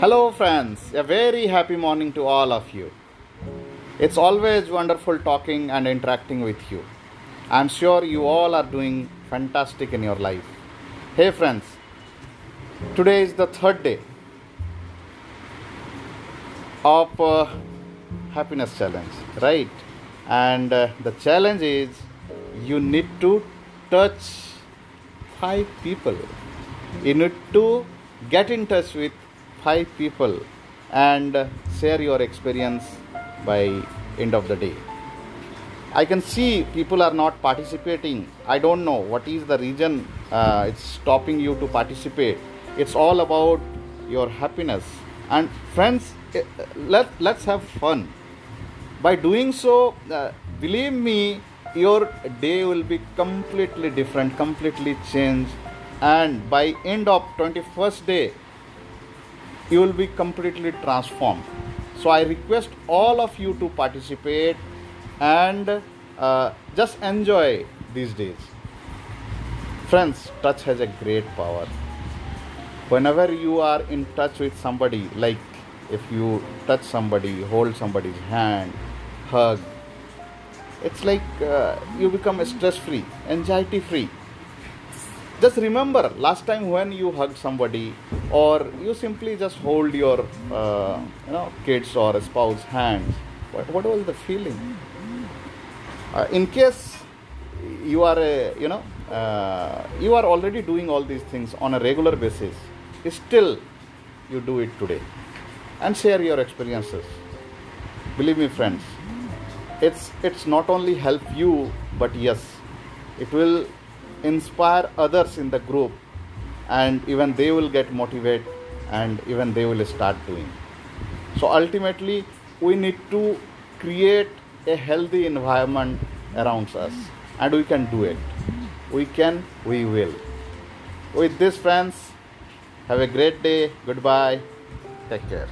Hello, friends. A very happy morning to all of you. It's always wonderful talking and interacting with you. I'm sure you all are doing fantastic in your life. Hey, friends. Today is the third day of uh, happiness challenge, right? And uh, the challenge is you need to touch five people. You need to get in touch with five people and share your experience by end of the day. I can see people are not participating. I don't know what is the reason uh, it's stopping you to participate. It's all about your happiness. And friends eh, let, let's have fun. By doing so uh, believe me your day will be completely different completely changed. And by end of 21st day you will be completely transformed. So I request all of you to participate and uh, just enjoy these days. Friends, touch has a great power. Whenever you are in touch with somebody, like if you touch somebody, hold somebody's hand, hug, it's like uh, you become stress free, anxiety free just remember last time when you hug somebody or you simply just hold your uh, you know kids or spouse hands what, what was the feeling? Uh, in case you are a you know uh, you are already doing all these things on a regular basis still you do it today. And share your experiences. Believe me friends it's it's not only help you but yes it will inspire others in the group and even they will get motivated and even they will start doing. So ultimately we need to create a healthy environment around us and we can do it. We can we will. With this friends have a great day. Goodbye. Take care